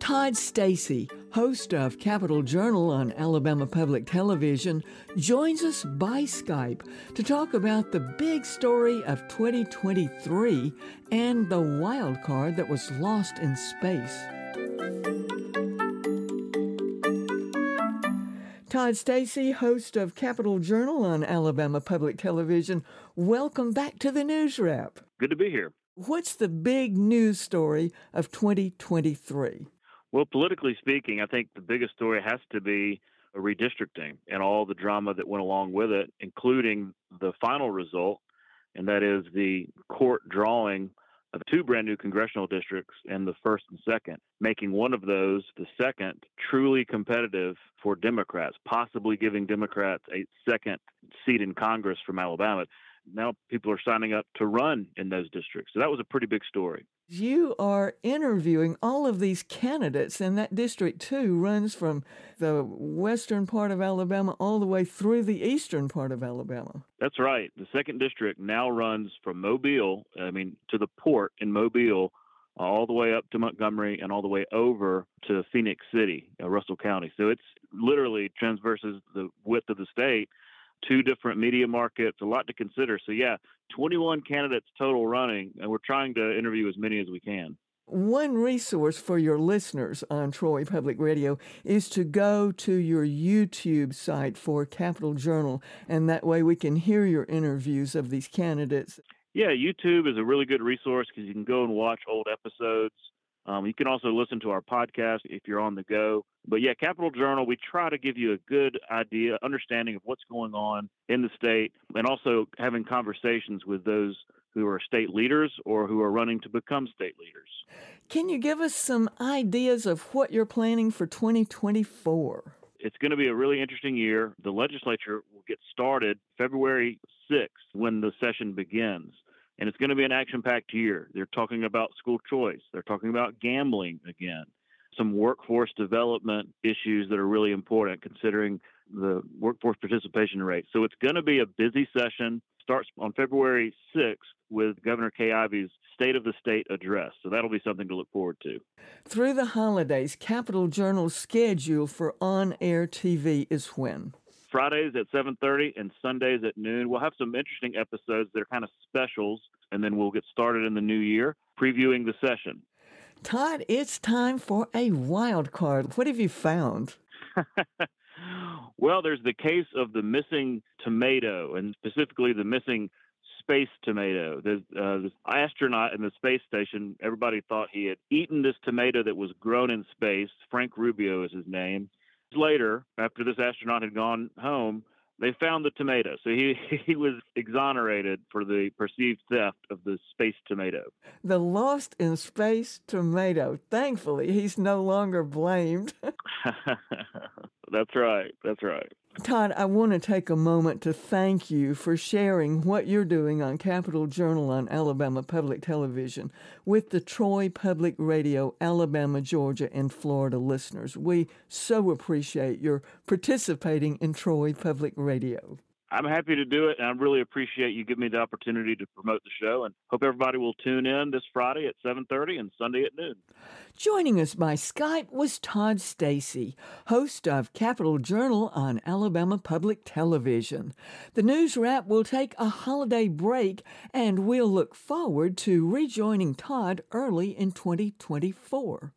Todd Stacy, host of Capitol Journal on Alabama Public Television, joins us by Skype to talk about the big story of 2023 and the wild card that was lost in space. Todd Stacy, host of Capitol Journal on Alabama Public Television, welcome back to the News Wrap. Good to be here. What's the big news story of 2023? Well, politically speaking, I think the biggest story has to be redistricting and all the drama that went along with it, including the final result, and that is the court drawing of two brand new congressional districts in the first and second, making one of those, the second, truly competitive for Democrats, possibly giving Democrats a second seat in Congress from Alabama. Now people are signing up to run in those districts. So that was a pretty big story. You are interviewing all of these candidates, and that district too runs from the western part of Alabama all the way through the eastern part of Alabama. That's right. The second district now runs from Mobile, I mean, to the port in Mobile, all the way up to Montgomery and all the way over to Phenix City, uh, Russell County. So it's literally transverses the width of the state two different media markets, a lot to consider. So, yeah, 21 candidates total running, and we're trying to interview as many as we can. One resource for your listeners on Troy Public Radio is to go to your YouTube site for Capitol Journal, and that way we can hear your interviews of these candidates. Yeah, YouTube is a really good resource because you can go and watch old episodes. Um, you can also listen to our podcast if you're on the go. But yeah, Capitol Journal, we try to give you a good idea, understanding of what's going on in the state, and also having conversations with those who are state leaders or who are running to become state leaders. Can you give us some ideas of what you're planning for 2024? It's going to be a really interesting year. The legislature will get started February 6th when the session begins and it's going to be an action packed year. They're talking about school choice, they're talking about gambling again, some workforce development issues that are really important considering the workforce participation rate. So it's going to be a busy session. Starts on February 6th with Governor Kay Ivey's State of the State address. So that'll be something to look forward to. Through the holidays, Capitol Journal's schedule for on air TV is when? Fridays at 7:30 and Sundays at noon. We'll have some interesting episodes. They're kind of specials, and then we'll get started in the new year previewing the session. Todd, it's time for a wild card. What have you found? well, there's the case of the missing tomato, and specifically the missing space tomato. The, uh, the astronaut in the space station, everybody thought he had eaten this tomato that was grown in space. Frank Rubio is his name later, after this astronaut had gone home, they found the tomato. So he, he was exonerated for the perceived theft of the space tomato. The lost in space tomato. Thankfully, he's no longer blamed. That's right. That's right. Todd, I want to take a moment to thank you for sharing what you're doing on Capitol Journal on Alabama Public Television with the Troy Public Radio, Alabama, Georgia, and Florida listeners. We so appreciate your participating in Troy Public Radio. I'm happy to do it, and I really appreciate you giving me the opportunity to promote the show. And hope everybody will tune in this Friday at 7:30 and Sunday at noon. Joining us by Skype was Todd Stacy, host of Capitol Journal on Alabama Public Television. The news wrap will take a holiday break, and we'll look forward to rejoining Todd early in 2024.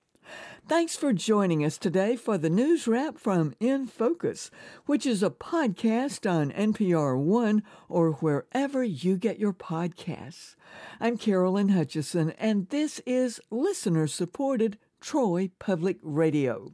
Thanks for joining us today for the news wrap from In Focus, which is a podcast on NPR One or wherever you get your podcasts. I'm Carolyn Hutcheson, and this is listener supported Troy Public Radio.